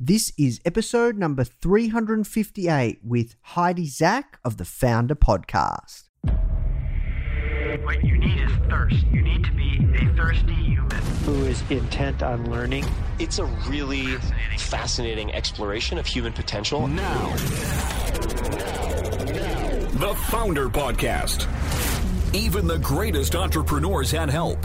This is episode number 358 with Heidi Zak of the Foundr Podcast. What you need is thirst. You need to be a thirsty human. who is intent on learning. It's a really fascinating exploration of human potential. Now. The Foundr Podcast. Even the greatest entrepreneurs had help.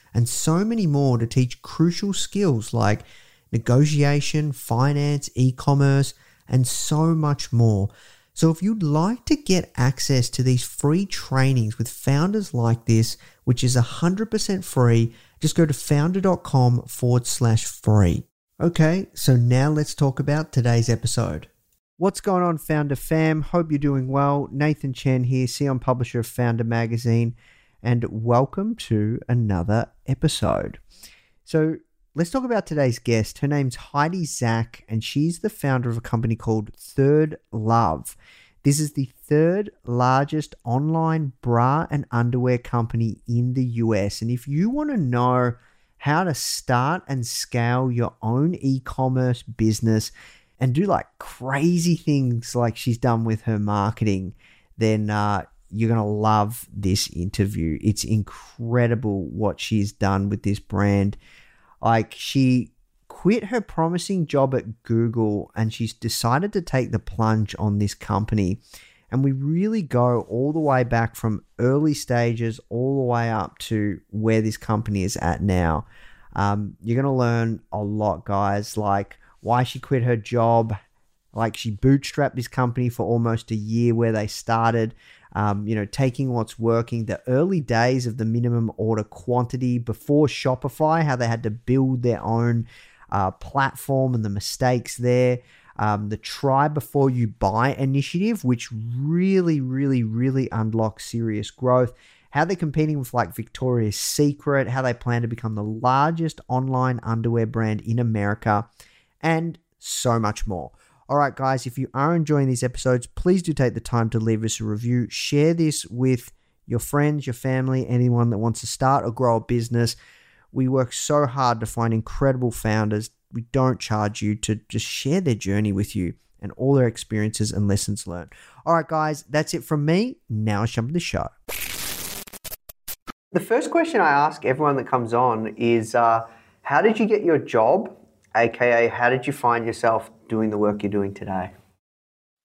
and so many more to teach crucial skills like negotiation, finance, e commerce, and so much more. So, if you'd like to get access to these free trainings with founders like this, which is 100% free, just go to foundr.com forward slash free. Okay, so now let's talk about today's episode. What's going on, Foundr fam? Hope you're doing well. Nathan Chan here, CEO and publisher of Foundr Magazine, and welcome to another episode. So, let's talk about today's guest. Her name's Heidi Zak, and she's the founder of a company called Third Love. This is the third largest online bra and underwear company in the US. And if you want to know how to start and scale your own e commerce business and do like crazy things like she's done with her marketing, then uh, you're going to love this interview. It's incredible what she's done with this brand. Like, she quit her promising job at Google and she's decided to take the plunge on this company. And we really go all the way back from early stages all the way up to where this company is at now. Um, you're going to learn a lot, guys, like why she quit her job. Like she bootstrapped this company for almost a year where they started, um, you know, taking what's working, the early days of the minimum order quantity before Shopify, how they had to build their own uh, platform and the mistakes there um, the try before you buy initiative, which really, really, really unlocks serious growth. How they're competing with like Victoria's Secret, how they plan to become the largest online underwear brand in America, and so much more. All right, guys, if you are enjoying these episodes, please do take the time to leave us a review. Share this with your friends, your family, anyone that wants to start or grow a business. We work so hard to find incredible founders we don't charge you to just share their journey with you and all their experiences and lessons learned. All right, guys, that's it from me. Now jump to the show. The first question I ask everyone that comes on is uh, How did you get your job? AKA, how did you find yourself doing the work you're doing today?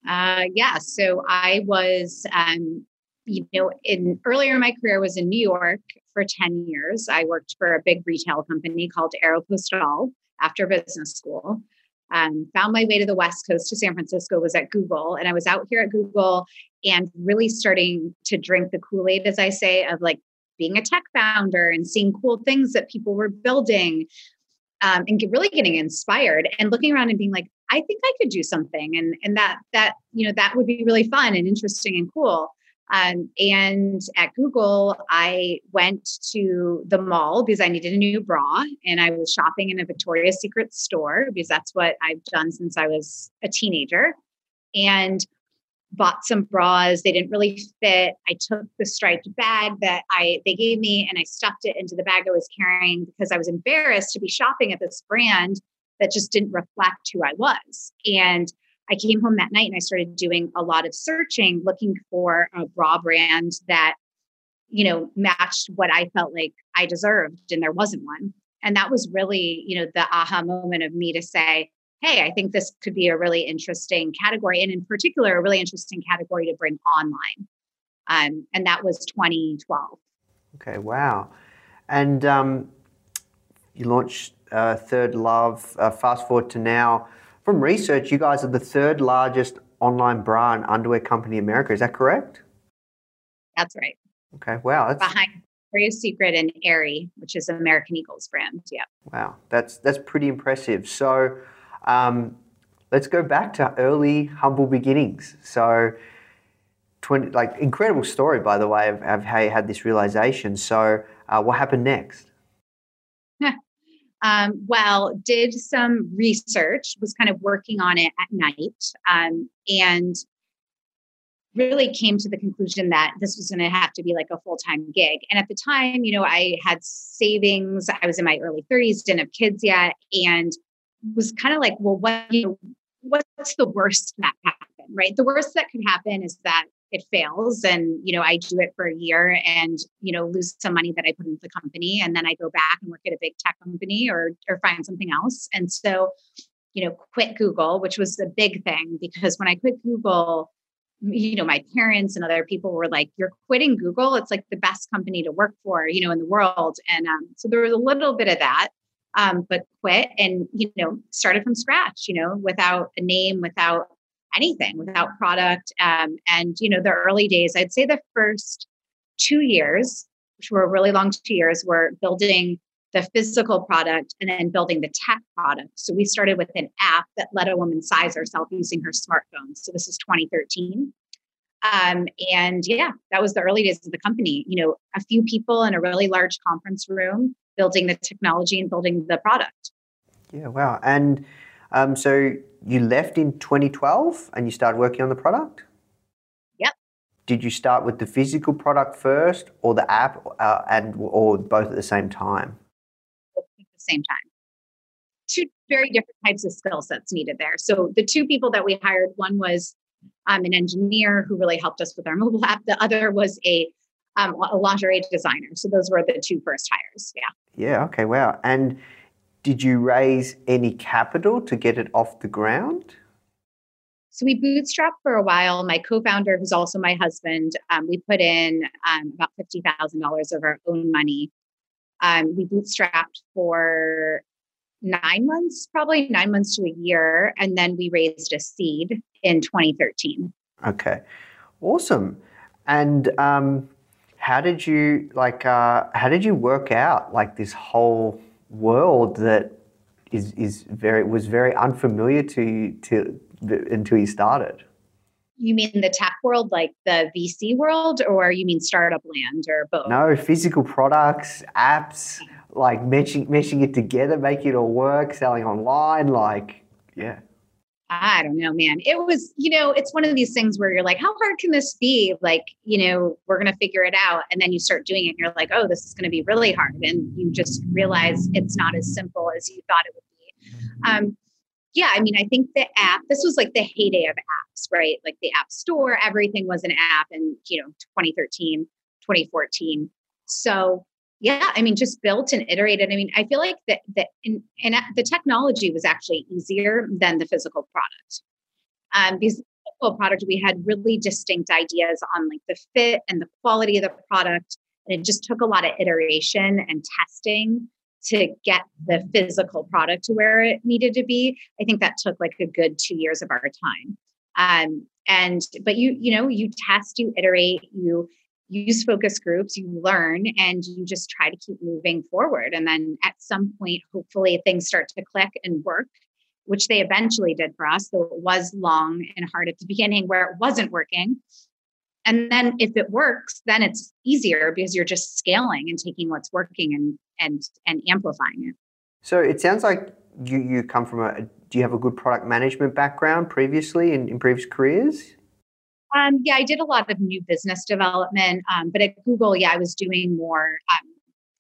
Uh, yeah, so I was, um, you know, in earlier in my career was in New York for 10 years. I worked for a big retail company called Aeropostale after business school. Um, found my way to the West Coast to San Francisco, was at Google. And I was out here at Google and really starting to drink the Kool Aid, as I say, of like being a tech founder and seeing cool things that people were building um, and really getting inspired and looking around and being like, I think I could do something. And, and that, that, you know, that would be really fun and interesting and cool. Um, and at Google, I went to the mall because I needed a new bra and I was shopping in a Victoria's Secret store because that's what I've done since I was a teenager. And bought some bras. They didn't really fit. I took the striped bag that I they gave me and I stuffed it into the bag I was carrying because I was embarrassed to be shopping at this brand that just didn't reflect who I was. And I came home that night and I started doing a lot of searching, looking for a bra brand that, you know, matched what I felt like I deserved, and there wasn't one. And that was really, you know, the aha moment of me to say, hey, I think this could be a really interesting category, and in particular, a really interesting category to bring online. Um, and that was 2012. Okay, wow. And um, you launched uh, ThirdLove. Uh, fast forward to now. From research, you guys are the third largest online bra and underwear company in America. Is that correct? That's right. Okay, wow. That's... Behind Victoria's Secret and Aerie, which is American Eagle's brand. Yeah. Wow, that's that's pretty impressive. So, um, let's go back to early humble beginnings. So, 20, like incredible story by the way of, of how you had this realization. So, uh, what happened next? Um, well, did some research, was kind of working on it at night, um, and really came to the conclusion that this was going to have to be like a full time gig. And at the time, you know, I had savings. I was in my early 30s, didn't have kids yet, and was kind of like, well, what you know, what's the worst that happen? Right, the worst that could happen is that it fails and you know i do it for a year and you know lose some money that i put into the company and then i go back and work at a big tech company or or find something else and so you know quit google which was a big thing because when i quit google you know, my parents and other people were like, "You're quitting Google. It's like the best company to work for, you know, in the world." And um, so there was a little bit of that, um, but quit and you know started from scratch, you know, without a name, without anything, without product. Um, and you know, the early days, I'd say the first two years, which were really long two years, were building the physical product and then building the tech product. So we started with an app that let a woman size herself using her smartphone. So this is 2013. Um, and yeah, that was the early days of the company. You know, a few people in a really large conference room building the technology and building the product. Yeah, wow. And um, so you left in 2012 and you started working on the product? Yep. Did you start with the physical product first or the app uh, and or both at the same time? At the same time. Two very different types of skill sets needed there. So the two people that we hired, one was um, an engineer who really helped us with our mobile app. The other was a um, a lingerie designer. So those were the two first hires. Yeah. Yeah. Okay. Wow. And did you raise any capital to get it off the ground? So we bootstrapped for a while. My co-founder, who's also my husband, um, we put in um, about fifty thousand dollars of our own money um, we bootstrapped for nine months, probably nine months to a year. And then we raised a seed in 2013. Okay. Awesome. And um, how did you like uh, how did you work out like this whole world that is is very was very unfamiliar to you to until you started? You mean the tech world, like the VC world, or you mean startup land, or both? No, physical products, apps, like meshing, meshing it together, making it all work, selling online, like, yeah. I don't know, man. It was, you know, it's one of these things where you're like, how hard can this be? Like, you know, we're going to figure it out. And then you start doing it and you're like, oh, this is going to be really hard. And you just realize it's not as simple as you thought it would be. Um, yeah, I mean, I think the app, this was like the heyday of apps, right? Like the app store, everything was an app in, you know, 2013, 2014. So yeah, I mean, just built and iterated. I mean, I feel like that the in, in, the technology was actually easier than the physical product. Um, because physical product, we had really distinct ideas on like the fit and the quality of the product. And it just took a lot of iteration and testing to get the physical product to where it needed to be i think that took like a good two years of our time um, and but you you know you test you iterate you use focus groups you learn and you just try to keep moving forward. And then at some point hopefully things start to click and work which they eventually did for us though it was long and hard at the beginning where it wasn't working. And then if it works then it's easier because you're just scaling and taking what's working and and and amplifying it. So it sounds like you you come from a do you have a good product management background previously in, in previous careers um, yeah i did a lot of new business development um, but at google yeah i was doing more um,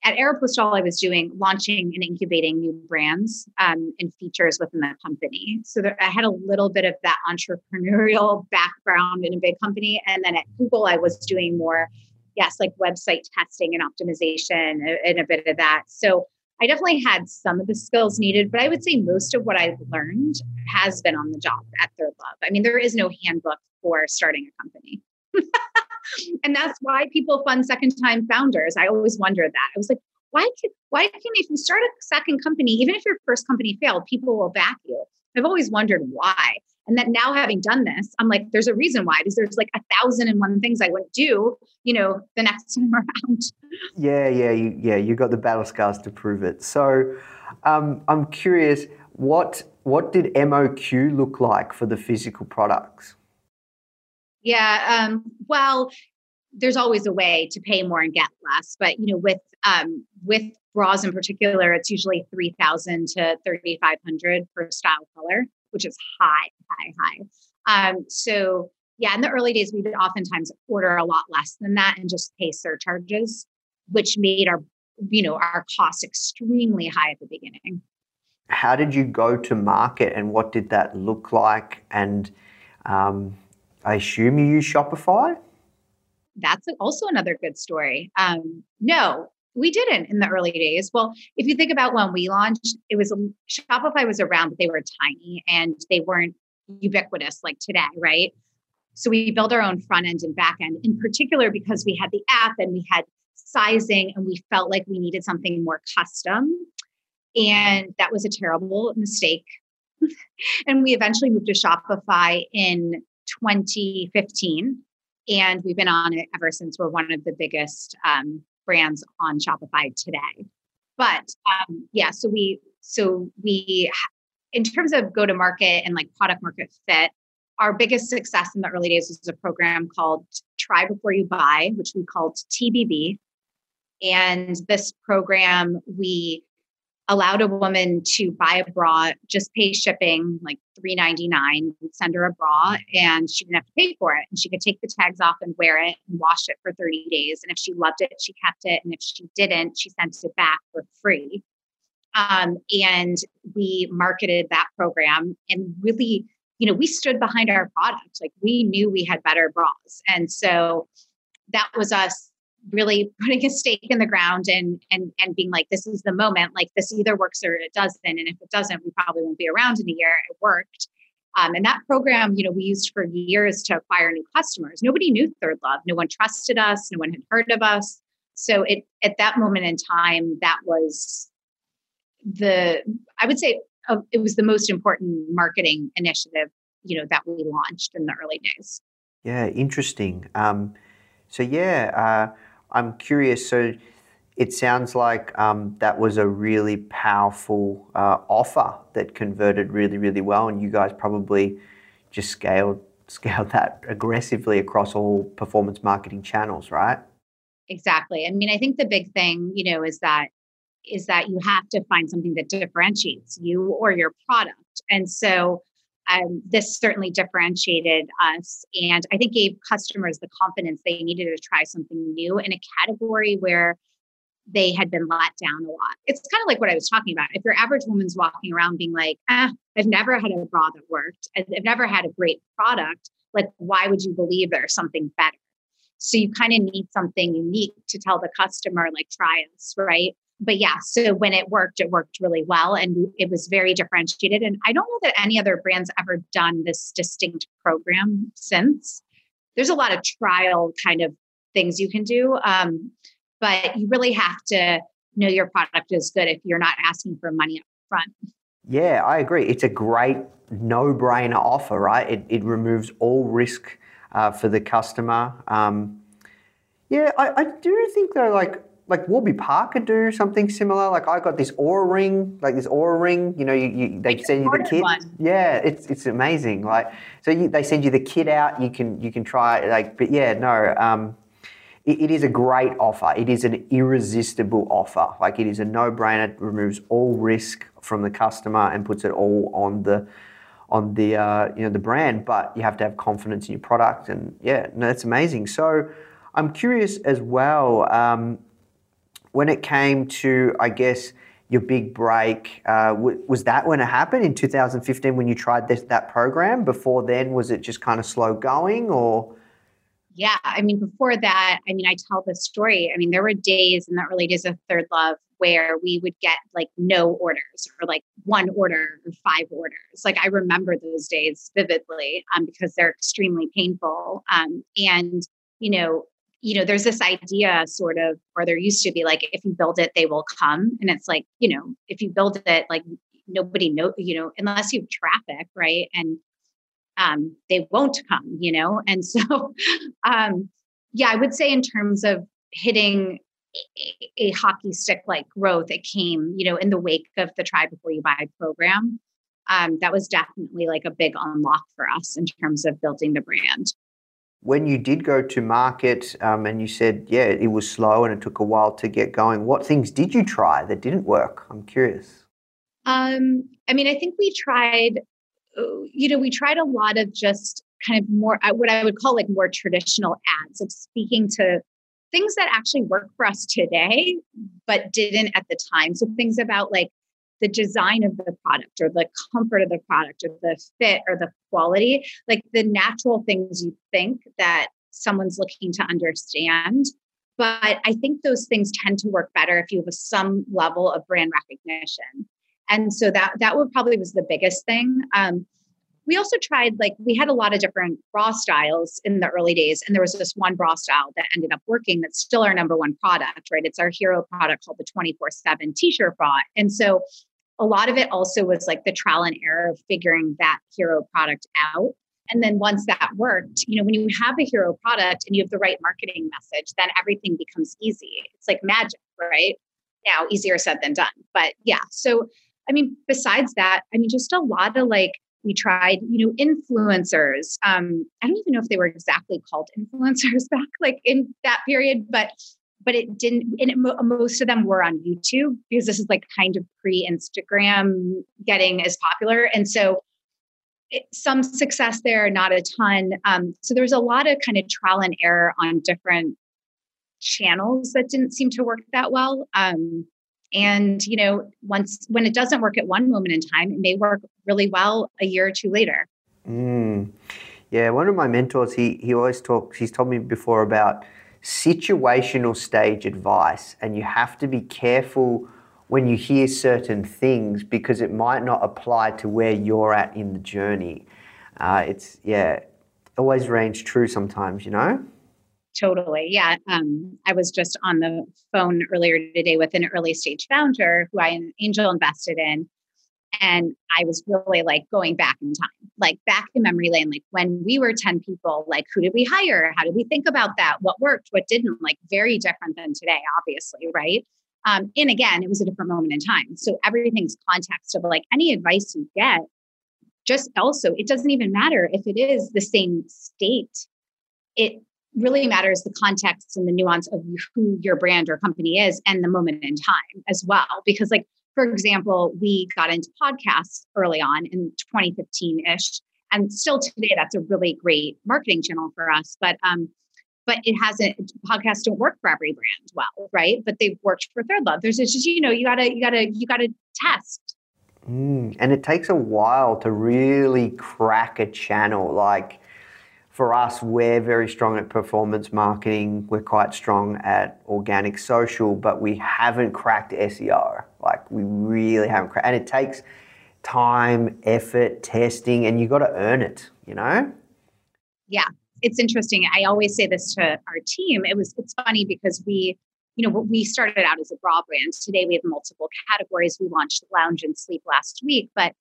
at Aeropostale, I was doing launching and incubating new brands um, and features within the company. So there, I had a little bit of that entrepreneurial background in a big company. And then at Google, I was doing more, yes, like website testing and optimization and a bit of that. So I definitely had some of the skills needed, but I would say most of what I've learned has been on the job at ThirdLove. I mean, there is no handbook for starting a company. and that's why people fund second time founders. I always wondered that. I was like, why can why can if you start a second company, even if your first company failed, people will back you? I've always wondered why. And that now having done this, I'm like, there's a reason why, because there's like a thousand and one things I wouldn't do, you know, the next time around. Yeah, yeah, you, yeah. You got the battle scars to prove it. So, um, I'm curious, what what did MOQ look like for the physical products? Yeah, um, well, there's always a way to pay more and get less, but you know, with um, with bras in particular, it's usually three thousand to thirty five hundred per style color which is high, high, high. Um, so yeah, in the early days, we'd oftentimes order a lot less than that and just pay surcharges, which made our, you know, our costs extremely high at the beginning. How did you go to market and what did that look like? And um, I assume you use Shopify? That's also another good story. Um, no, we didn't in the early days. Well, if you think about when we launched, it was Shopify was around, but they were tiny and they weren't ubiquitous like today, right? So we built our own front end and back end, in particular because we had the app and we had sizing and we felt like we needed something more custom. And that was a terrible mistake. and we eventually moved to Shopify in 2015. And we've been on it ever since. We're one of the biggest um, brands on Shopify today. But um, yeah, so we so we in terms of go to market and like product market fit, our biggest success in the early days was a program called Try Before You Buy, which we called TBB. And this program, we allowed a woman to buy a bra, just pay shipping like $3.99, send her a bra, and she didn't have to pay for it. And she could take the tags off and wear it and wash it for 30 days. And if she loved it, she kept it. And if she didn't, she sent it back for free. Um, and we marketed that program and really, you know, we stood behind our product. Like we knew we had better bras. And so that was us really putting a stake in the ground and and and being like this is the moment. Like this either works or it doesn't. And if it doesn't we probably won't be around in a year. It worked. Um, and that program you know we used for years to acquire new customers. Nobody knew ThirdLove. No one trusted us. No one had heard of us. So it at that moment in time that was the i would say uh, it was the most important marketing initiative you know that we launched in the early days. Yeah interesting. Um, so yeah uh, I'm curious. So it sounds like um, that was a really powerful uh, offer that converted really, really well, and you guys probably just scaled scaled that aggressively across all performance marketing channels, right? Exactly. I mean, I think the big thing, you know, is that is that you have to find something that differentiates you or your product. And so um, this certainly differentiated us and I think gave customers the confidence they needed to try something new in a category where they had been let down a lot. It's kind of like what I was talking about. If your average woman's walking around being like, ah, I've never had a bra that worked, I've never had a great product, like, why would you believe there's something better? So you kind of need something unique to tell the customer, like, try us, right? But yeah, so when it worked, it worked really well and it was very differentiated. And I don't know that any other brand's ever done this distinct program since. There's a lot of trial kind of things you can do, um, but you really have to know your product is good if you're not asking for money up front. Yeah, I agree. It's a great no brainer offer, right? It, it removes all risk uh, for the customer. Um, yeah, I, I do think though, like like Warby Parker do something similar. Like I got this Oura ring, like this Oura ring. You know, you, you they send you the kit. One. Yeah, it's it's amazing. Like so, you, they send you the kit out. You can you can try it. Like, but yeah, no. Um, it, it is a great offer. It is an irresistible offer. Like it is a no brainer. It removes all risk from the customer and puts it all on the on the uh, you know the brand. But you have to have confidence in your product. And yeah, no, that's amazing. So. I'm curious as well. Um, when it came to, I guess, your big break, uh, w- was that when it happened in 2015 when you tried this, that program? Before then, was it just kind of slow going or? Yeah, I mean, before that, I mean, I tell the story. I mean, there were days in the early days of ThirdLove where we would get like no orders or like one order or five orders. Like I remember those days vividly um, because they're extremely painful. Um, and, you know, you know, there's this idea sort of, or there used to be like, if you build it, they will come. And it's like, you know, if you build it, like nobody know, you know, unless you have traffic, right? And um, they won't come, you know? And so, um, yeah, I would say in terms of hitting a, hockey stick like growth, it came, you know, in the wake of the Try Before You Buy program. Um, that was definitely like a big unlock for us in terms of building the brand. When you did go to market um, and you said, yeah, it was slow and it took a while to get going, what things did you try that didn't work? I'm curious. Um, I mean, I think we tried, uh, you know, we tried a lot of just kind of more uh, what I would call like more traditional ads, like speaking to things that actually work for us today, but didn't at the time. So things about like the design of the product or the comfort of the product or the fit or the quality, like the natural things you think that someone's looking to understand. But I think those things tend to work better if you have some level of brand recognition. And so that that would probably was the biggest thing. Um, we also tried like we had a lot of different bra styles in the early days and there was this one bra style that ended up working that's still our number one product right? It's our hero product called the 24-7 t-shirt bra. And so a lot of it also was like the trial and error of figuring that hero product out. And then once that worked you know when you have a hero product and you have the right marketing message then everything becomes easy. It's like magic right? Now easier said than done but yeah. So i mean besides that i mean just a lot of like we tried you know influencers. Um, i don't even know if they were exactly called influencers back like in that period but but it didn't and it, most of them were on youtube because this is like kind of pre instagram getting as popular. And so it, some success there not a ton. Um, so there was a lot of kind of trial and error on different channels that didn't seem to work that well. Um, and, you know, once when it doesn't work at one moment in time, it may work really well a year or two later. Mm. Yeah, one of my mentors, he, he always talks, he's told me before about situational stage advice. And you have to be careful when you hear certain things because it might not apply to where you're at in the journey. Uh, it's, yeah, always range true sometimes, you know? Totally. Yeah. Um, I was just on the phone earlier today with an early stage founder who I angel invested in. And I was really like going back in time, like back in memory lane, like when we were 10 people, like who did we hire? How did we think about that? What worked? What didn't? Like very different than today, obviously. Right. Um, and again, it was a different moment in time. So everything's context of like any advice you get, just also, it doesn't even matter if it is the same state. It really matters the context and the nuance of who your brand or company is and the moment in time as well. Because, like, for example, we got into podcasts early on in 2015 ish. And still today, that's a really great marketing channel for us. But, um, but it hasn't podcasts don't work for every brand well right but they've worked for ThirdLove there's just you know you gotta you gotta you gotta test mm, and it takes a while to really crack a channel like for us, we're very strong at performance marketing. We're quite strong at organic social, but we haven't cracked SEO. Like we really haven't cracked, and it takes time, effort, testing, and you got to earn it. You know? Yeah, it's interesting. I always say this to our team. It was it's funny because we, you know, we started out as a bra brand. Today we have multiple categories. We launched lounge and sleep last week, but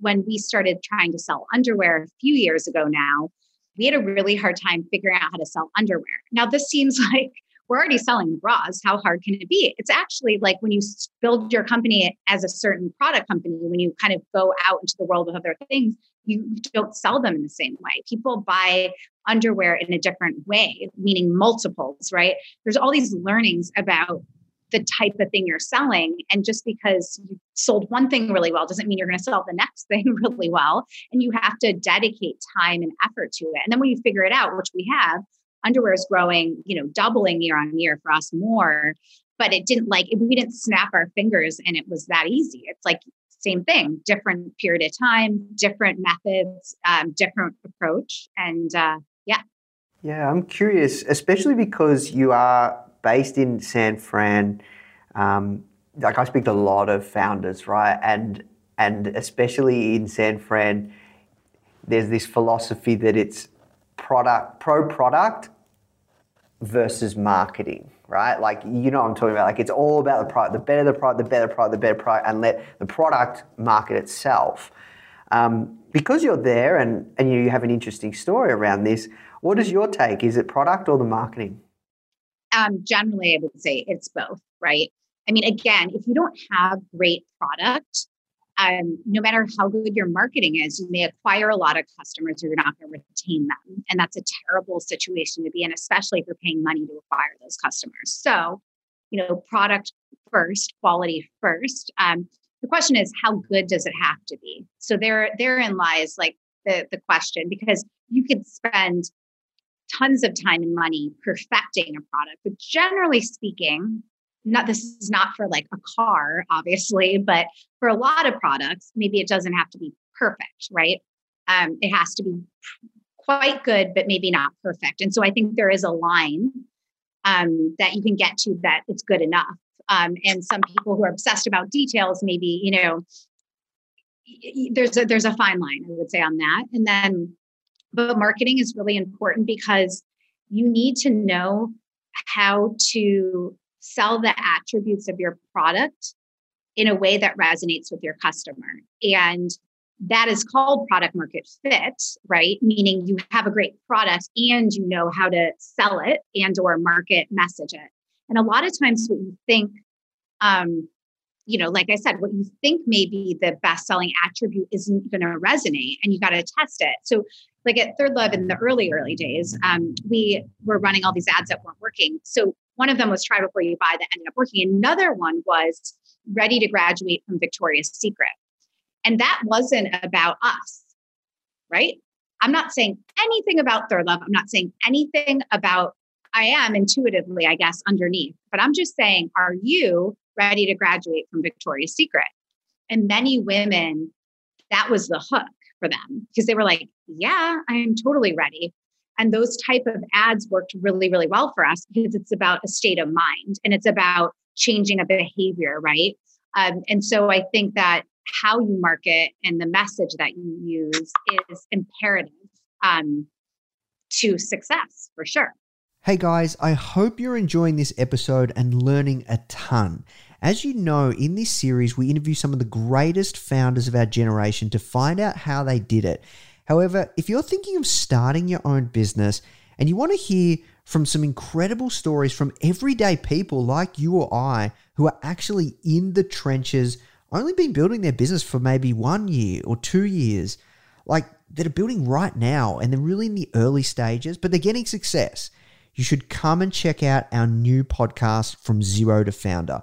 when we started trying to sell underwear a few years ago now we had a really hard time figuring out how to sell underwear. Now, this seems like we're already selling bras. How hard can it be? It's actually like when you build your company as a certain product company, when you kind of go out into the world with other things, you don't sell them in the same way. People buy underwear in a different way, meaning multiples, right? There's all these learnings about the type of thing you're selling. And just because you sold one thing really well doesn't mean you're going to sell the next thing really well. And you have to dedicate time and effort to it. And then when you figure it out, which we have, underwear is growing, you know, doubling year on year for us more. But it didn't like we didn't snap our fingers and it was that easy. It's like same thing, different period of time, different methods, um, different approach, and uh, yeah. Yeah, I'm curious, especially because you are based in San Fran. Um, like I speak to a lot of founders, right? And and especially in San Fran, there's this philosophy that it's product pro product versus marketing, right? Like you know what I'm talking about. Like it's all about the product. The better the product, the better product, the better product, and let the product market itself. Um, because you're there and, and you have an interesting story around this, what is your take? Is it product or the marketing? Um, generally, I would say it's both, right? I mean, again, if you don't have great product, um, no matter how good your marketing is, you may acquire a lot of customers or you're not going to retain them. And that's a terrible situation to be in, especially if you're paying money to acquire those customers. So, you know, product first, quality first. Um, the question is, how good does it have to be? So there, therein lies like the, the question, because you could spend tons of time and money perfecting a product, but generally speaking, not this is not for like a car obviously but for a lot of products maybe it doesn't have to be perfect right? Um, it has to be quite good but maybe not perfect. And so i think there is a line um, that you can get to that it's good enough. Um, and some people who are obsessed about details maybe you know there's a there's a fine line i would say on that. And then but marketing is really important because you need to know how to sell the attributes of your product in a way that resonates with your customer. And that is called product market fit, right? Meaning you have a great product and you know how to sell it and or market message it. And a lot of times what you think um, you know, like I said, what you think may be the best selling attribute isn't going to resonate and you got to test it. So, like at ThirdLove in the early, early days, um, we were running all these ads that weren't working. So, one of them was try before you buy that ended up working. Another one was ready to graduate from Victoria's Secret. And that wasn't about us, right? I'm not saying anything about ThirdLove. I'm not saying anything about, I am intuitively, I guess, underneath, but I'm just saying, are you ready to graduate from Victoria's Secret? And many women, that was the hook for them because they were like, yeah, I'm totally ready. And those type of ads worked really, really well for us because it's about a state of mind and it's about changing a behavior, right? Um, and so I think that how you market and the message that you use is imperative um, to success for sure. Hey guys, I hope you're enjoying this episode and learning a ton. As you know, in this series, we interview some of the greatest founders of our generation to find out how they did it. However, if you're thinking of starting your own business and you want to hear from some incredible stories from everyday people like you or I who are actually in the trenches, only been building their business for maybe one year or two years, like that are building right now and they're really in the early stages, but they're getting success, you should come and check out our new podcast, From Zero to Founder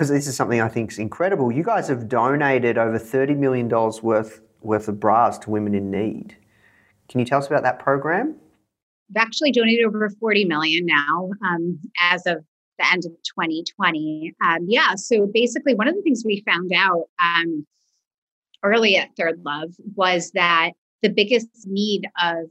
because this is something I think is incredible. You guys have donated over $30 million worth, worth of bras to women in need. Can you tell us about that program? We've actually donated over 40 million now um, as of the end of 2020. Um, yeah, so basically, one of the things we found out um, early at ThirdLove was that the biggest need of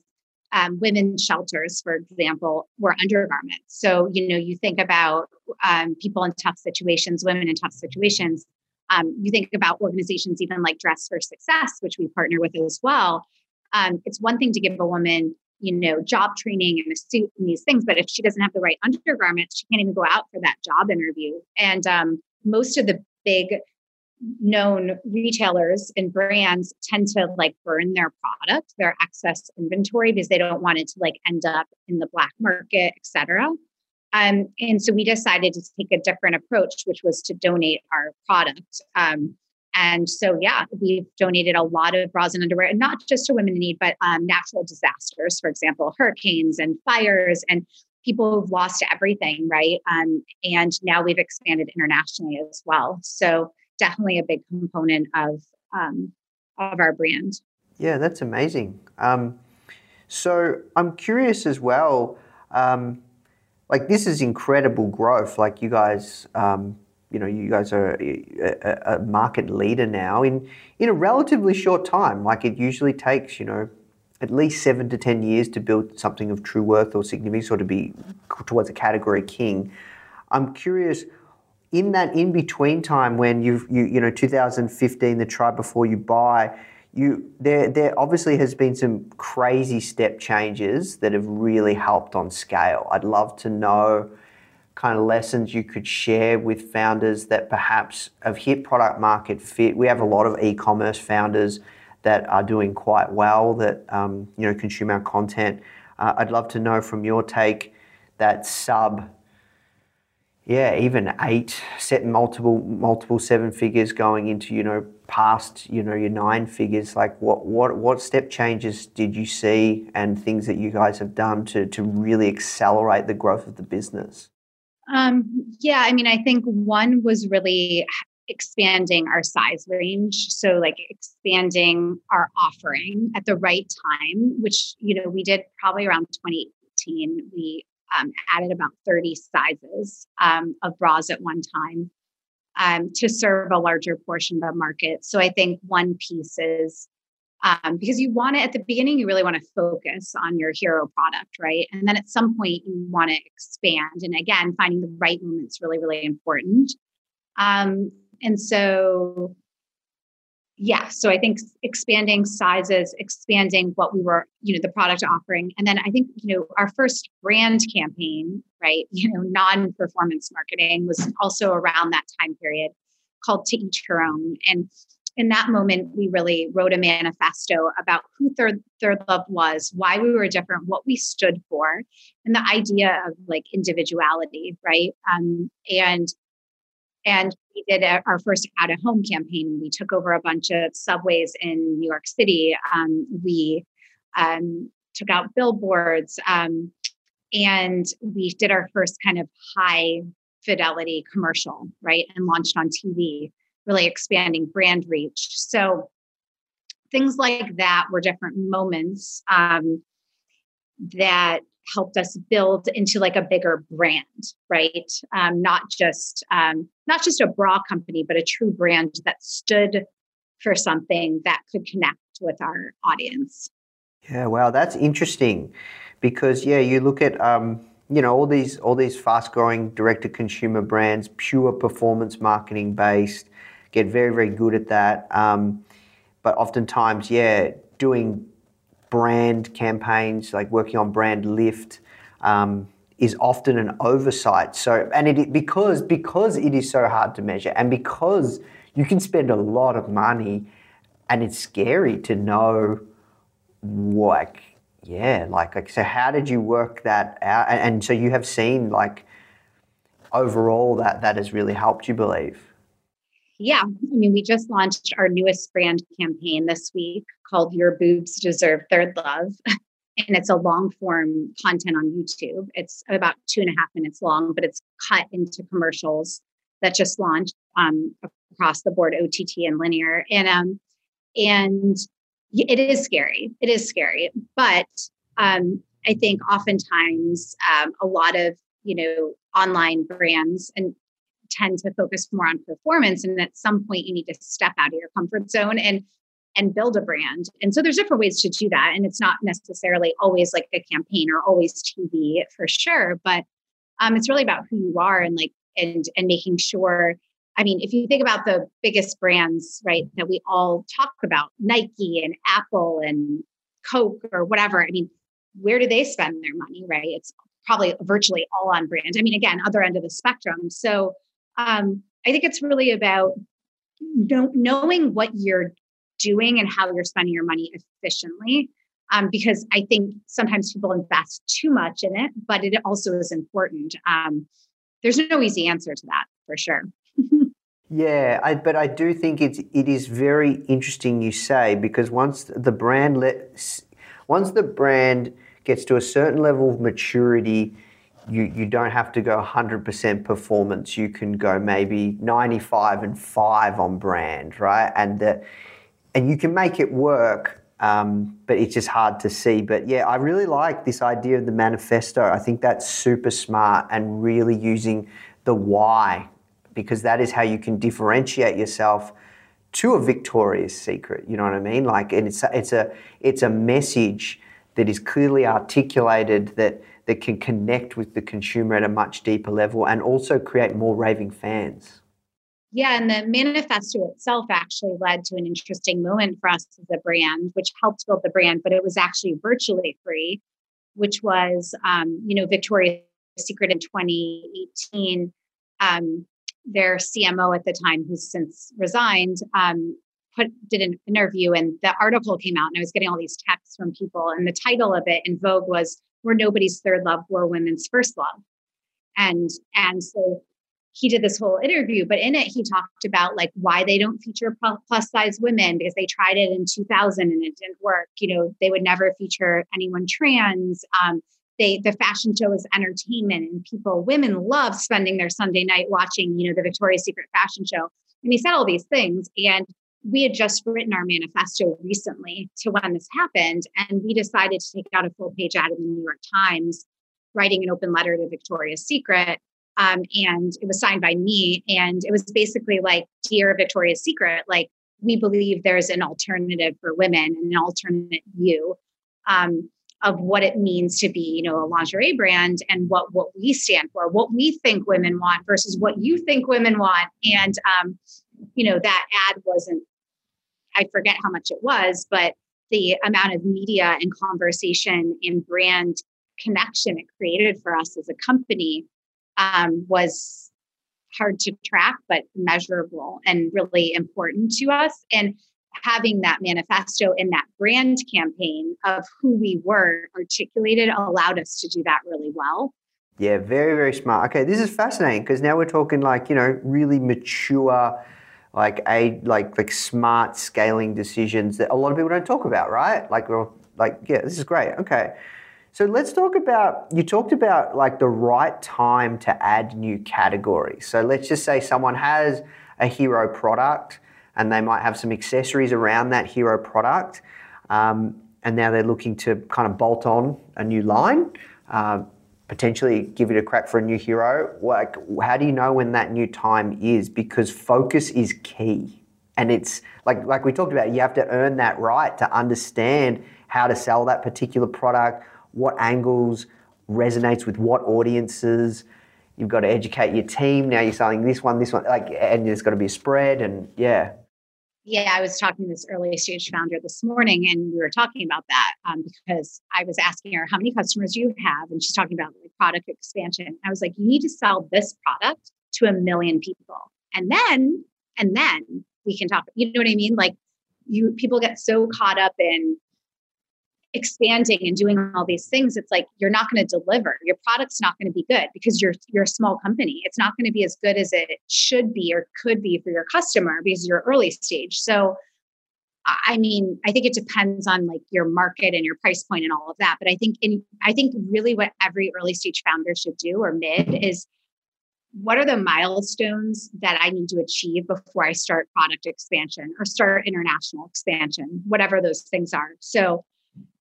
um, women's shelters, for example, were undergarments. So, you know, you think about um, people in tough situations, women in tough situations. Um, you think about organizations even like Dress for Success, which we partner with as well. Um, it's one thing to give a woman, you know, job training and a suit and these things, but if she doesn't have the right undergarments, she can't even go out for that job interview. And um, most of the big known retailers and brands tend to like burn their product, their excess inventory, because they don't want it to like end up in the black market, et cetera. Um, and so we decided to take a different approach, which was to donate our product. Um, and so, yeah, we've donated a lot of bras and underwear, and not just to women in need, but um, natural disasters, for example, hurricanes and fires and people who've lost everything, right? Um, and now we've expanded internationally as well. So definitely a big component of um, of our brand. Yeah, that's amazing. Um, so I'm curious as well. Um, like this is incredible growth. Like you guys, um, you know, you guys are a, a, market leader now in in a relatively short time. Like it usually takes, you know, at least seven to ten years to build something of true worth or significance, or to be towards a category king. I'm curious in that in between time when you've you you know 2015 the try before you buy you there there obviously has been some crazy step changes that have really helped on scale. I'd love to know kind of lessons you could share with founders that perhaps have hit product market fit. We have a lot of e-commerce founders that are doing quite well that um, you know consume our content. Uh, i'd love to know from your take that sub yeah, even eight, set multiple multiple seven figures going into you know past you know your nine figures. Like what what what step changes did you see and things that you guys have done to to really accelerate the growth of the business? Um, yeah, I mean, I think one was really expanding our size range so like expanding our offering at the right time which you know we did probably around 2018 we um, added about 30 sizes um, of bras at one time um, to serve a larger portion of the market. So I think one piece is um, because you want to, at the beginning, you really want to focus on your hero product, right? And then at some point, you want to expand. And again, finding the right moment is really, really important. Um, and so yeah so i think expanding sizes expanding what we were you know the product offering. And then i think you know our first brand campaign right you know non-performance marketing was also around that time period called to each her own. And in that moment we really wrote a manifesto about who third ThirdLove was why we were different what we stood for and the idea of like individuality right? Um, and and did our first out of home campaign. We took over a bunch of subways in New York City. Um, we um, took out billboards. Um, and we did our first kind of high fidelity commercial, right? And launched on TV, really expanding brand reach. So things like that were different moments um, that helped us build into like a bigger brand right? Um, not just um, not just a bra company but a true brand that stood for something that could connect with our audience. Yeah wow that's interesting because yeah you look at um, you know all these all these fast growing direct to consumer brands pure performance marketing based get very very good at that um, but oftentimes yeah doing brand campaigns, like working on brand lift, um, is often an oversight. So, and it because because it is so hard to measure, and because you can spend a lot of money, and it's scary to know, like, yeah, like, like so. How did you work that out? And, and so you have seen like overall that that has really helped you believe. Yeah, I mean, we just launched our newest brand campaign this week called Your Boobs Deserve ThirdLove. and it's a long form content on YouTube. It's about two and a half minutes long, but it's cut into commercials that just launched um, across the board, OTT and linear. And um, and it is scary. It is scary, but um, I think oftentimes um, a lot of you know online brands and tend to focus more on performance, and at some point you need to step out of your comfort zone and and build a brand. And so there's different ways to do that. And it's not necessarily always like a campaign or always TV for sure, but um, it's really about who you are and like and and making sure. I mean, if you think about the biggest brands, right, that we all talk about, Nike and Apple and Coke or whatever. I mean, where do they spend their money, right? It's probably virtually all on brand. I mean, again, other end of the spectrum. So um, I think it's really about knowing what you're doing and how you're spending your money efficiently. Um, because I think sometimes people invest too much in it, but it also is important. Um, there's no easy answer to that for sure. yeah, I, but I do think it's it is very interesting you say because once the brand let once the brand gets to a certain level of maturity, you, you don't have to go 100% performance. You can go maybe 95 and 5 on brand, right? And the, and you can make it work, um, but it's just hard to see. But yeah, I really like this idea of the manifesto. I think that's super smart and really using the why because that is how you can differentiate yourself to a Victoria's Secret. You know what I mean? Like, and it's it's a it's a message that is clearly articulated that that can connect with the consumer at a much deeper level and also create more raving fans. Yeah, and the manifesto itself actually led to an interesting moment for us as a brand, which helped build the brand, but it was actually virtually free, which was, um, you know, Victoria's Secret in 2018. Um, their CMO at the time, who's since resigned, um, put did an interview, and the article came out, and I was getting all these texts from people, and the title of it in Vogue was "We're Nobody's Third Love, We're Women's First Love," and and so he did this whole interview, but in it he talked about like why they don't feature plus size women because they tried it in 2000 and it didn't work. You know, they would never feature anyone trans. Um, they the fashion show is entertainment and people women love spending their sunday night watching you know the victoria's secret fashion show and he said all these things and we had just written our manifesto recently to when this happened and we decided to take out a full page ad in the new york times writing an open letter to victoria's secret um, and it was signed by me and it was basically like dear victoria's secret like we believe there's an alternative for women and an alternate view um, of what it means to be, you know, a lingerie brand and what what we stand for, what we think women want versus what you think women want. And um, you know, that ad wasn't, I forget how much it was, but the amount of media and conversation and brand connection it created for us as a company um, was hard to track, but measurable and really important to us. And having that manifesto and that brand campaign of who we were articulated allowed us to do that really well. Yeah, very, very smart. Okay, this is fascinating because now we're talking like, you know, really mature, like a like like smart scaling decisions that a lot of people don't talk about, right? Like we're like, yeah, this is great. Okay. So let's talk about you talked about like the right time to add new categories. So let's just say someone has a hero product and they might have some accessories around that hero product. Um, and now they're looking to kind of bolt on a new line, uh, potentially give it a crack for a new hero. Like, how do you know when that new time is? Because focus is key, and it's like like we talked about. You have to earn that right to understand how to sell that particular product, what angles resonates with what audiences. You've got to educate your team. Now you're selling this one, this one, like, and there's got to be a spread, and yeah yeah, I was talking to this early stage founder this morning, and we were talking about that um, because I was asking her how many customers you have, and she's talking about like product expansion. I was like, you need to sell this product to a million people, and then and then we can talk. You know what I mean? Like you, people get so caught up in expanding and doing all these things it's like you're not going to deliver. Your product's not going to be good because you're you're a small company. It's not going to be as good as it should be or could be for your customer because you're early stage. So i mean i think it depends on like your market and your price point and all of that but i think in i think really what every early stage founder should do or mid is what are the milestones that I need to achieve before I start product expansion or start international expansion, whatever those things are. So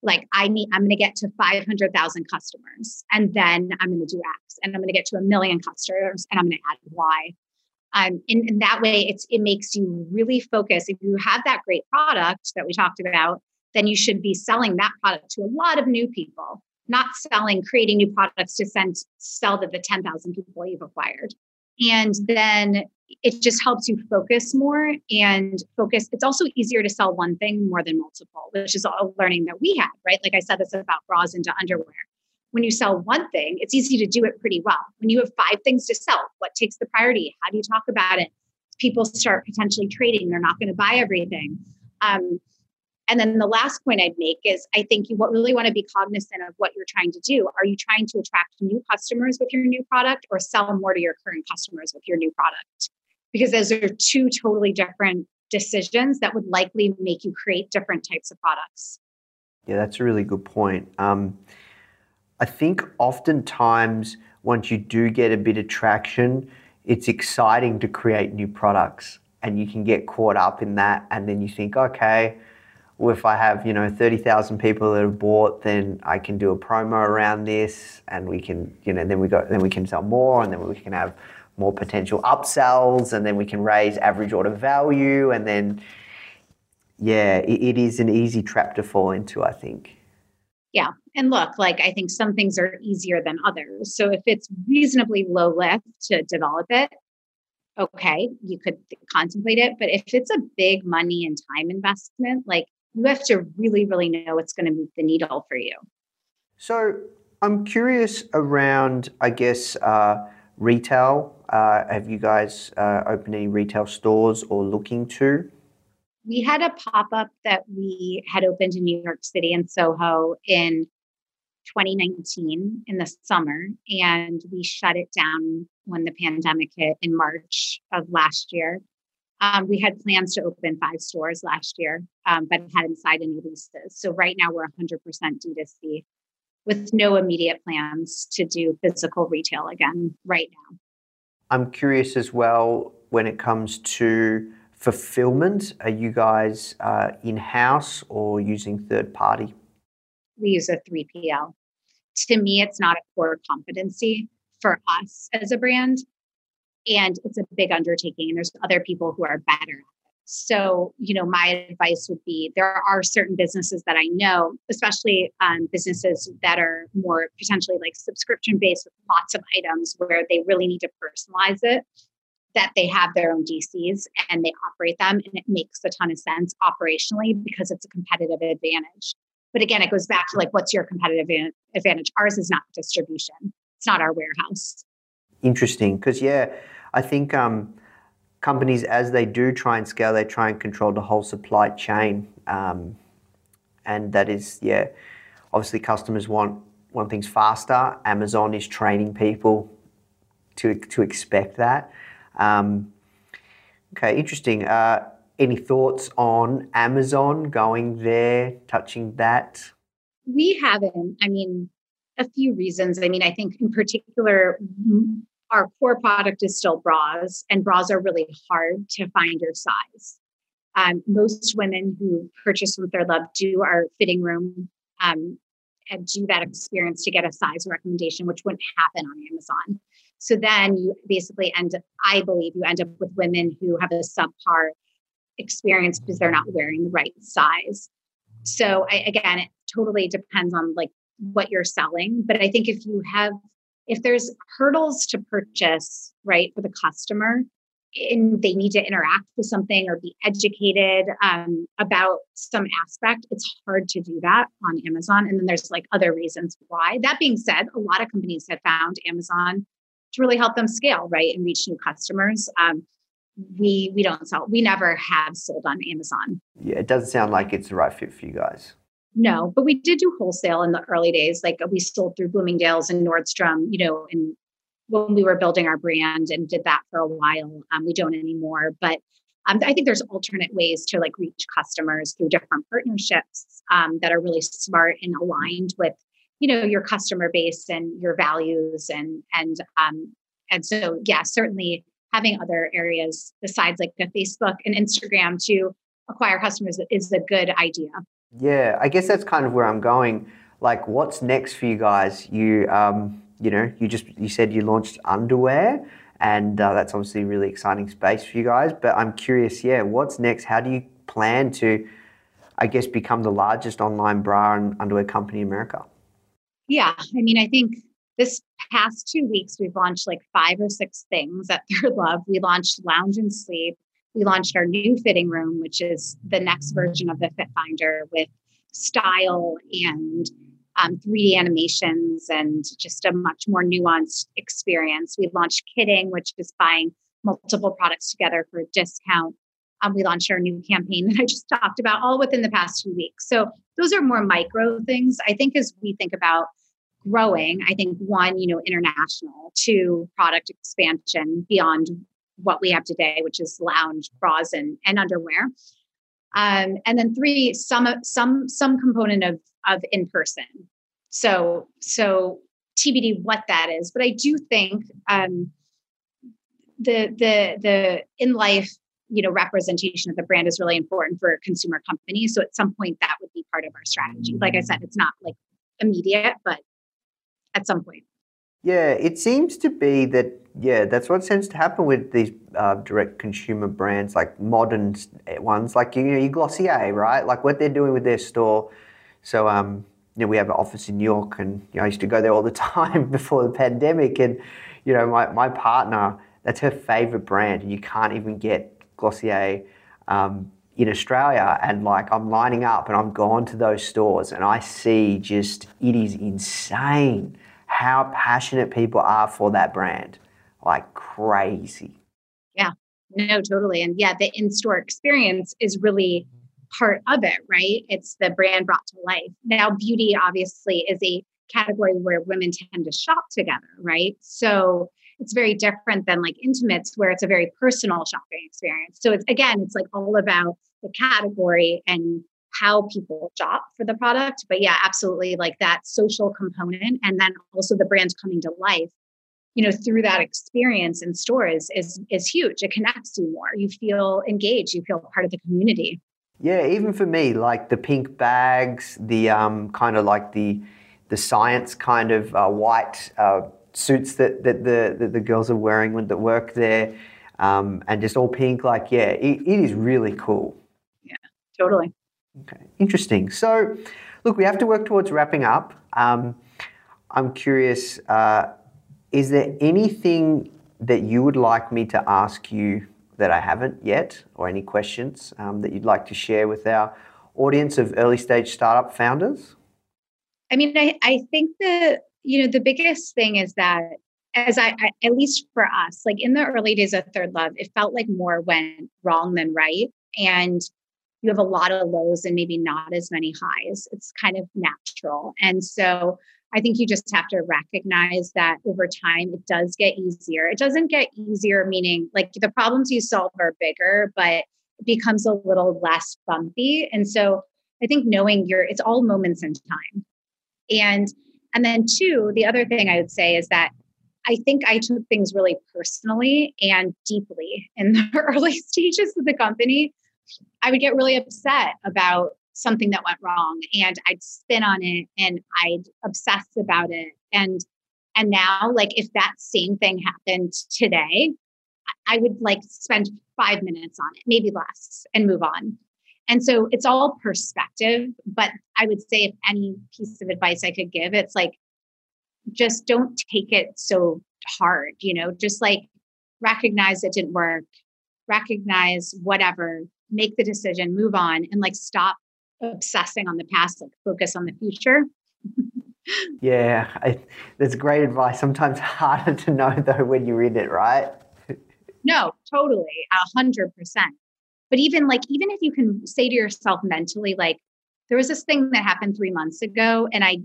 like I need, I'm going to get to 500,000 customers and then I'm going to do X and I'm going to get to a million customers and I'm going to add Y. Um, in, in that way, it's, it makes you really focus. If you have that great product that we talked about, then you should be selling that product to a lot of new people, not selling, creating new products to send, sell to the 10,000 people you've acquired. And then it just helps you focus more and focus. It's also easier to sell one thing more than multiple, which is a learning that we had, right? Like I said, this about bras into underwear. When you sell one thing, it's easy to do it pretty well. When you have five things to sell, what takes the priority? How do you talk about it? People start potentially trading. They're not going to buy everything. Um, and then the last point I'd make is I think you really want to be cognizant of what you're trying to do. Are you trying to attract new customers with your new product or sell more to your current customers with your new product? Because those are two totally different decisions that would likely make you create different types of products. Yeah, that's a really good point. Um, I think oftentimes once you do get a bit of traction, it's exciting to create new products and you can get caught up in that and then you think, okay, well, if I have, you know, 30,000 people that have bought, then I can do a promo around this and we can, you know, then we go, then we can sell more and then we can have more potential upsells and then we can raise average order value and then, yeah, it, it is an easy trap to fall into, I think. Yeah. And look, like I think some things are easier than others. So if it's reasonably low lift to develop it, okay, you could contemplate it. But if it's a big money and time investment, like you have to really, really know what's going to move the needle for you. So I'm curious around, I guess, uh, retail. Uh, have you guys uh, opened any retail stores or looking to? We had a pop up that we had opened in New York City and Soho in 2019 in the summer, and we shut it down when the pandemic hit in March of last year. Um, we had plans to open five stores last year, um, but hadn't signed any leases. So right now we're 100% D2C with no immediate plans to do physical retail again right now. I'm curious as well when it comes to fulfillment. Are you guys uh, in house or using third party? We use a 3PL. To me, it's not a core competency for us as a brand and it's a big undertaking and there's other people who are better at it. so you know my advice would be there are certain businesses that i know especially um, businesses that are more potentially like subscription based with lots of items where they really need to personalize it that they have their own dcs and they operate them and it makes a ton of sense operationally because it's a competitive advantage. But again it goes back to like what's your competitive advantage? Ours is not distribution. It's not our warehouse. Interesting because yeah I think um, companies, as they do try and scale, they try and control the whole supply chain. Um, and that is, yeah, obviously customers want, want things faster. Amazon is training people to, to expect that. Um, okay, interesting. Uh, any thoughts on Amazon going there, touching that? We haven't. I mean, a few reasons. I mean, I think in particular, our core product is still bras, and bras are really hard to find your size. Um, most women who purchase from ThirdLove do our fitting room um, and do that experience to get a size recommendation, which wouldn't happen on Amazon. So then you basically end up, I believe, you end up with women who have a subpar experience because they're not wearing the right size. So I, again, it totally depends on like what you're selling. But I think if you have if there's hurdles to purchase, right, for the customer, and they need to interact with something or be educated um, about some aspect, it's hard to do that on Amazon. And then there's like other reasons why. That being said, a lot of companies have found Amazon to really help them scale, right, and reach new customers. Um, we we don't sell. We never have sold on Amazon. Yeah, it doesn't sound like it's the right fit for you guys. No, but we did do wholesale in the early days. Like we sold through Bloomingdale's and Nordstrom, you know, and when we were building our brand and did that for a while. Um, we don't anymore, but um, I think there's alternate ways to like reach customers through different partnerships um, that are really smart and aligned with, you know, your customer base and your values and and um, and so yeah, certainly having other areas besides like the Facebook and Instagram to acquire customers is a good idea. Yeah, I guess that's kind of where I'm going. Like, what's next for you guys? You, um, you know, you just you said you launched underwear, and uh, that's obviously a really exciting space for you guys. But I'm curious, yeah, what's next? How do you plan to, I guess, become the largest online bra and underwear company in America? Yeah, I mean, I think this past two weeks we've launched like five or six things at ThirdLove. We launched Lounge and Sleep we launched our new fitting room, which is the next version of the Fit Finder with style and um, 3D animations and just a much more nuanced experience. We launched Kitting, which is buying multiple products together for a discount. Um, we launched our new campaign that I just talked about all within the past few weeks. So those are more micro things. I think as we think about growing, I think one, you know, international, two, product expansion beyond what we have today, which is lounge bras and, and underwear. Um, and then three, some some some component of of in person. So, so TBD what that is, but I do think um, the the the in life you know representation of the brand is really important for consumer companies. So at some point that would be part of our strategy. Like I said, it's not like immediate, but at some point. Yeah, it seems to be that, yeah, that's what tends to happen with these uh, direct consumer brands, like modern ones, like, you know, your Glossier, right? Like what they're doing with their store. So, um, you know, we have an office in New York and you know, I used to go there all the time before the pandemic. And, you know, my, my partner, that's her favorite brand. And you can't even get Glossier um, in Australia. And like, I'm lining up and I'm gone to those stores and I see just, it is insane how passionate people are for that brand. Like crazy. Yeah, no, totally. And yeah, the in store experience is really part of it, right? It's the brand brought to life. Now, beauty obviously is a category where women tend to shop together, right? So it's very different than like intimates where it's a very personal shopping experience. So it's again, it's like all about the category and how people shop for the product. But yeah, absolutely like that social component and then also the brand coming to life, you know, through that experience in stores is is huge. It connects you more. You feel engaged, you feel part of the community. Yeah, even for me, like the pink bags, the um, kind of like the the science kind of uh, white uh, suits that, that the that the girls are wearing when that work there, um, and just all pink. Like, yeah, it, it is really cool. Yeah, totally. Okay, interesting. So, look, we have to work towards wrapping up. Um, I'm curious, uh, is there anything that you would like me to ask you that I haven't yet, or any questions um, that you'd like to share with our audience of early stage startup founders? I mean, I, I think the you know the biggest thing is that as I, I at least for us, like in the early days of ThirdLove, it felt like more went wrong than right, and you have a lot of lows and maybe not as many highs. It's kind of natural. And so I think you just have to recognize that over time it does get easier. It doesn't get easier, meaning like the problems you solve are bigger, but it becomes a little less bumpy. And so I think knowing your it's all moments in time. And and then two, the other thing I would say is that I think I took things really personally and deeply in the early stages of the company I would get really upset about something that went wrong and I'd spin on it and I'd obsess about it. And and now like if that same thing happened today, I would like spend five minutes on it, maybe less, and move on. And so it's all perspective. But I would say if any piece of advice I could give, it's like just don't take it so hard, you know, just like recognize it didn't work, recognize whatever, make the decision, move on, and like stop obsessing on the past, like focus on the future. yeah, I, that's great advice. Sometimes harder to know though when you read it, right? no, totally, a hundred percent. But even like, even if you can say to yourself mentally, like, there was this thing that happened three months ago, and I,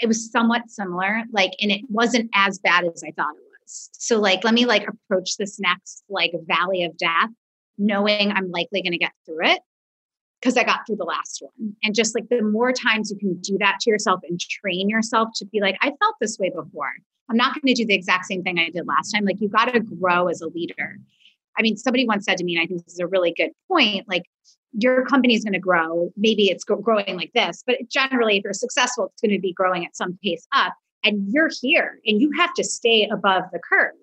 it was somewhat similar, like, and it wasn't as bad as I thought it was. So, like, let me like approach this next like valley of death knowing I'm likely going to get through it because I got through the last one. And just like the more times you can do that to yourself and train yourself to be like, I felt this way before. I'm not going to do the exact same thing I did last time. Like, you've got to grow as a leader. I mean, somebody once said to me, and I think this is a really good point like, your company is going to grow. Maybe it's growing like this, but generally, if you're successful, it's going to be growing at some pace up. And you're here and you have to stay above the curve.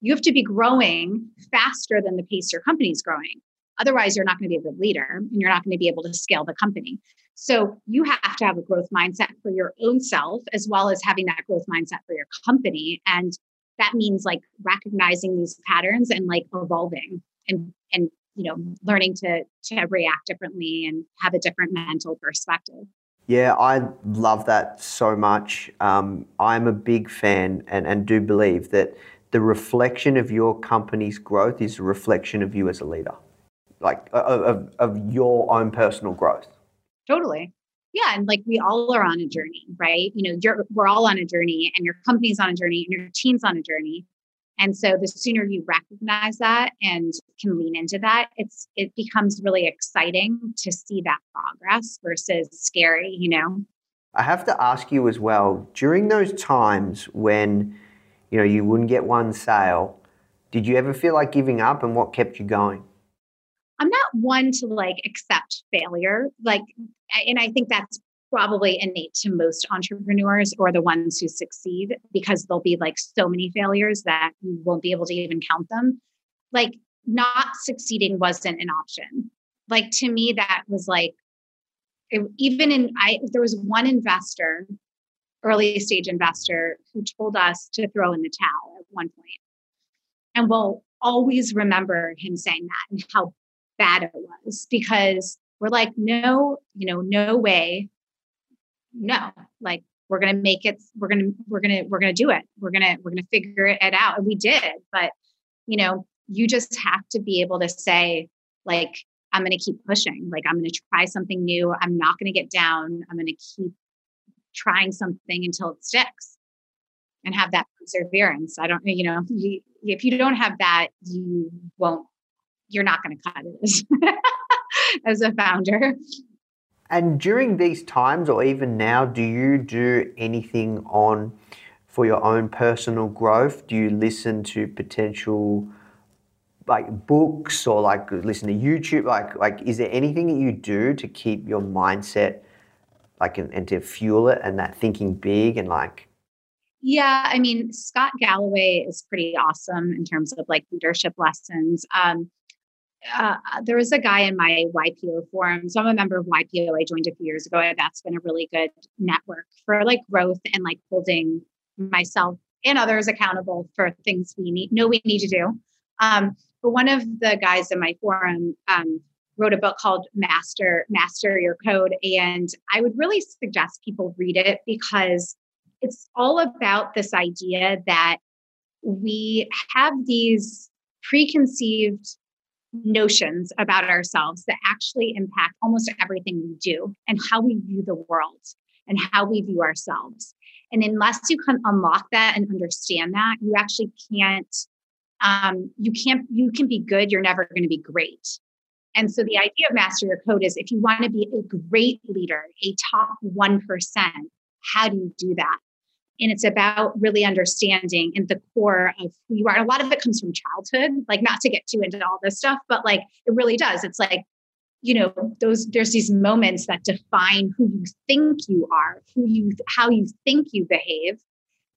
You have to be growing faster than the pace your company is growing. Otherwise, you're not going to be a good leader and you're not going to be able to scale the company. So you have to have a growth mindset for your own self as well as having that growth mindset for your company. And that means like recognizing these patterns and like evolving and and you know learning to to react differently and have a different mental perspective. Yeah, I love that so much. Um, I'm a big fan and, and do believe that the reflection of your company's growth is a reflection of you as a leader, like of, of, your own personal growth. Totally. Yeah. And like we all are on a journey, right? You know, you're, we're all on a journey and your company's on a journey and your team's on a journey. And so the sooner you recognize that and can lean into that, it's it becomes really exciting to see that progress versus scary, you know. I have to ask you as well, during those times when you know you wouldn't get one sale, did you ever feel like giving up and what kept you going? I'm not one to like accept failure. Like, and I think that's probably innate to most entrepreneurs or the ones who succeed because there'll be like so many failures that you won't be able to even count them. Like, not succeeding wasn't an option. Like, to me, that was like, even in, I, there was one investor, early stage investor, who told us to throw in the towel at one point. And we'll always remember him saying that and how bad it was because we're like, no, you know, no way. No, like we're gonna make it, we're gonna, we're gonna, we're gonna do it. We're gonna, we're gonna figure it out. And we did, but you know, you just have to be able to say, like, I'm gonna keep pushing, like I'm gonna try something new. I'm not gonna get down. I'm gonna keep trying something until it sticks and have that perseverance. I don't, you know, if you don't have that, you won't you're not going to cut it as, a founder. And during these times, or even now, do you do anything on for your own personal growth? Do you listen to potential like books or like listen to YouTube? Like, like is there anything that you do to keep your mindset like and, and to fuel it and that thinking big and like? Yeah, I mean, Scott Galloway is pretty awesome in terms of like leadership lessons. Um, uh, there was a guy in my YPO forum. So I'm a member of YPO. I joined a few years ago. And that's been a really good network for like growth and like holding myself and others accountable for things we need know we need to do. Um, but one of the guys in my forum um, wrote a book called Master Master Your Code, and I would really suggest people read it because it's all about this idea that we have these preconceived notions about ourselves that actually impact almost everything we do and how we view the world and how we view ourselves. And unless you can unlock that and understand that, you actually can't. Um, you can't. You can be good. You're never going to be great. And so the idea of master your code is if you want to be a great leader, a top one percent, how do you do that? And it's about really understanding in the core of who you are. And a lot of it comes from childhood, like not to get too into all this stuff, but like it really does. It's like, you know, those there's these moments that define who you think you are, who you how you think you behave.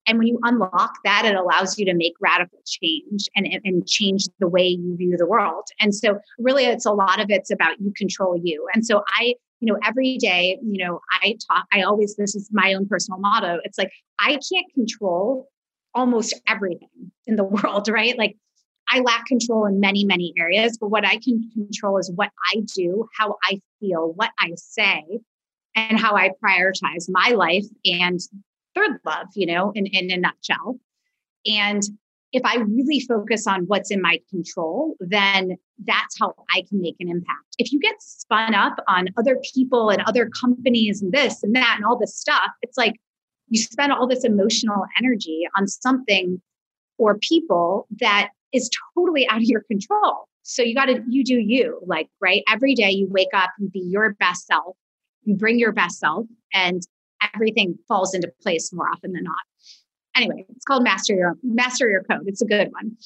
And when you unlock that, it allows you to make radical change and, and change the way you view the world. And so really it's a lot of it's about you control you. And so I you know, every day, you know, I talk, I always, this is my own personal motto. It's like, I can't control almost everything in the world, right? Like, I lack control in many, many areas, but what I can control is what I do, how I feel, what I say, and how I prioritize my life and ThirdLove, you know, in, in a nutshell. And if I really focus on what's in my control, then that's how I can make an impact. If you get spun up on other people and other companies and this and that and all this stuff, it's like you spend all this emotional energy on something or people that is totally out of your control. So you got to, you do you, like, right? Every day you wake up and be your best self, you bring your best self, and everything falls into place more often than not anyway, it's called Master Your Master Your Code. It's a good one.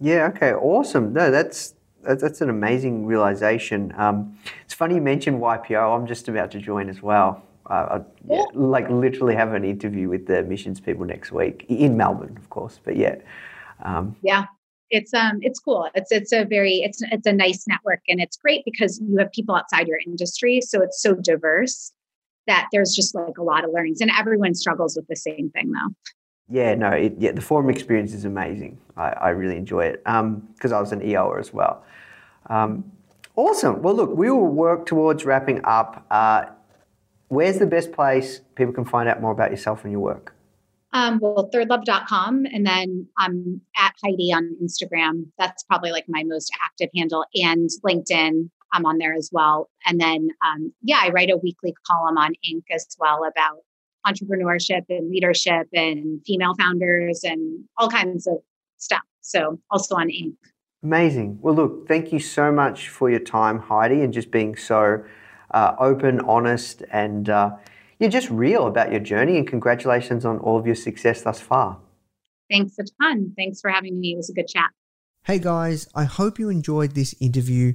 Yeah. Okay. Awesome. No, that's that's an amazing realization. Um, it's funny you mentioned YPO. I'm just about to join as well. Uh, I, yeah, like literally have an interview with the missions people next week in Melbourne, of course. But yeah, um, yeah, it's um, it's cool. It's it's a very it's it's a nice network, and it's great because you have people outside your industry, so it's so diverse that there's just like a lot of learnings, and everyone struggles with the same thing though yeah, no, it, yeah, the forum experience is amazing. I, I really enjoy it because um, I was an EOer as well. Um, awesome. Well, look, we will work towards wrapping up. Uh, where's the best place people can find out more about yourself and your work? Um, well, thirdlove.com. And then I'm at Heidi on Instagram. That's probably like my most active handle. And LinkedIn, I'm on there as well. And then, um, yeah, I write a weekly column on Inc. as well about entrepreneurship and leadership and female founders and all kinds of stuff. So also on Inc. Amazing. Well, look, thank you so much for your time, Heidi, and just being so uh, open, honest, and uh, you're just real about your journey and congratulations on all of your success thus far. Thanks a ton. Thanks for having me. It was a good chat. Hey guys, I hope you enjoyed this interview.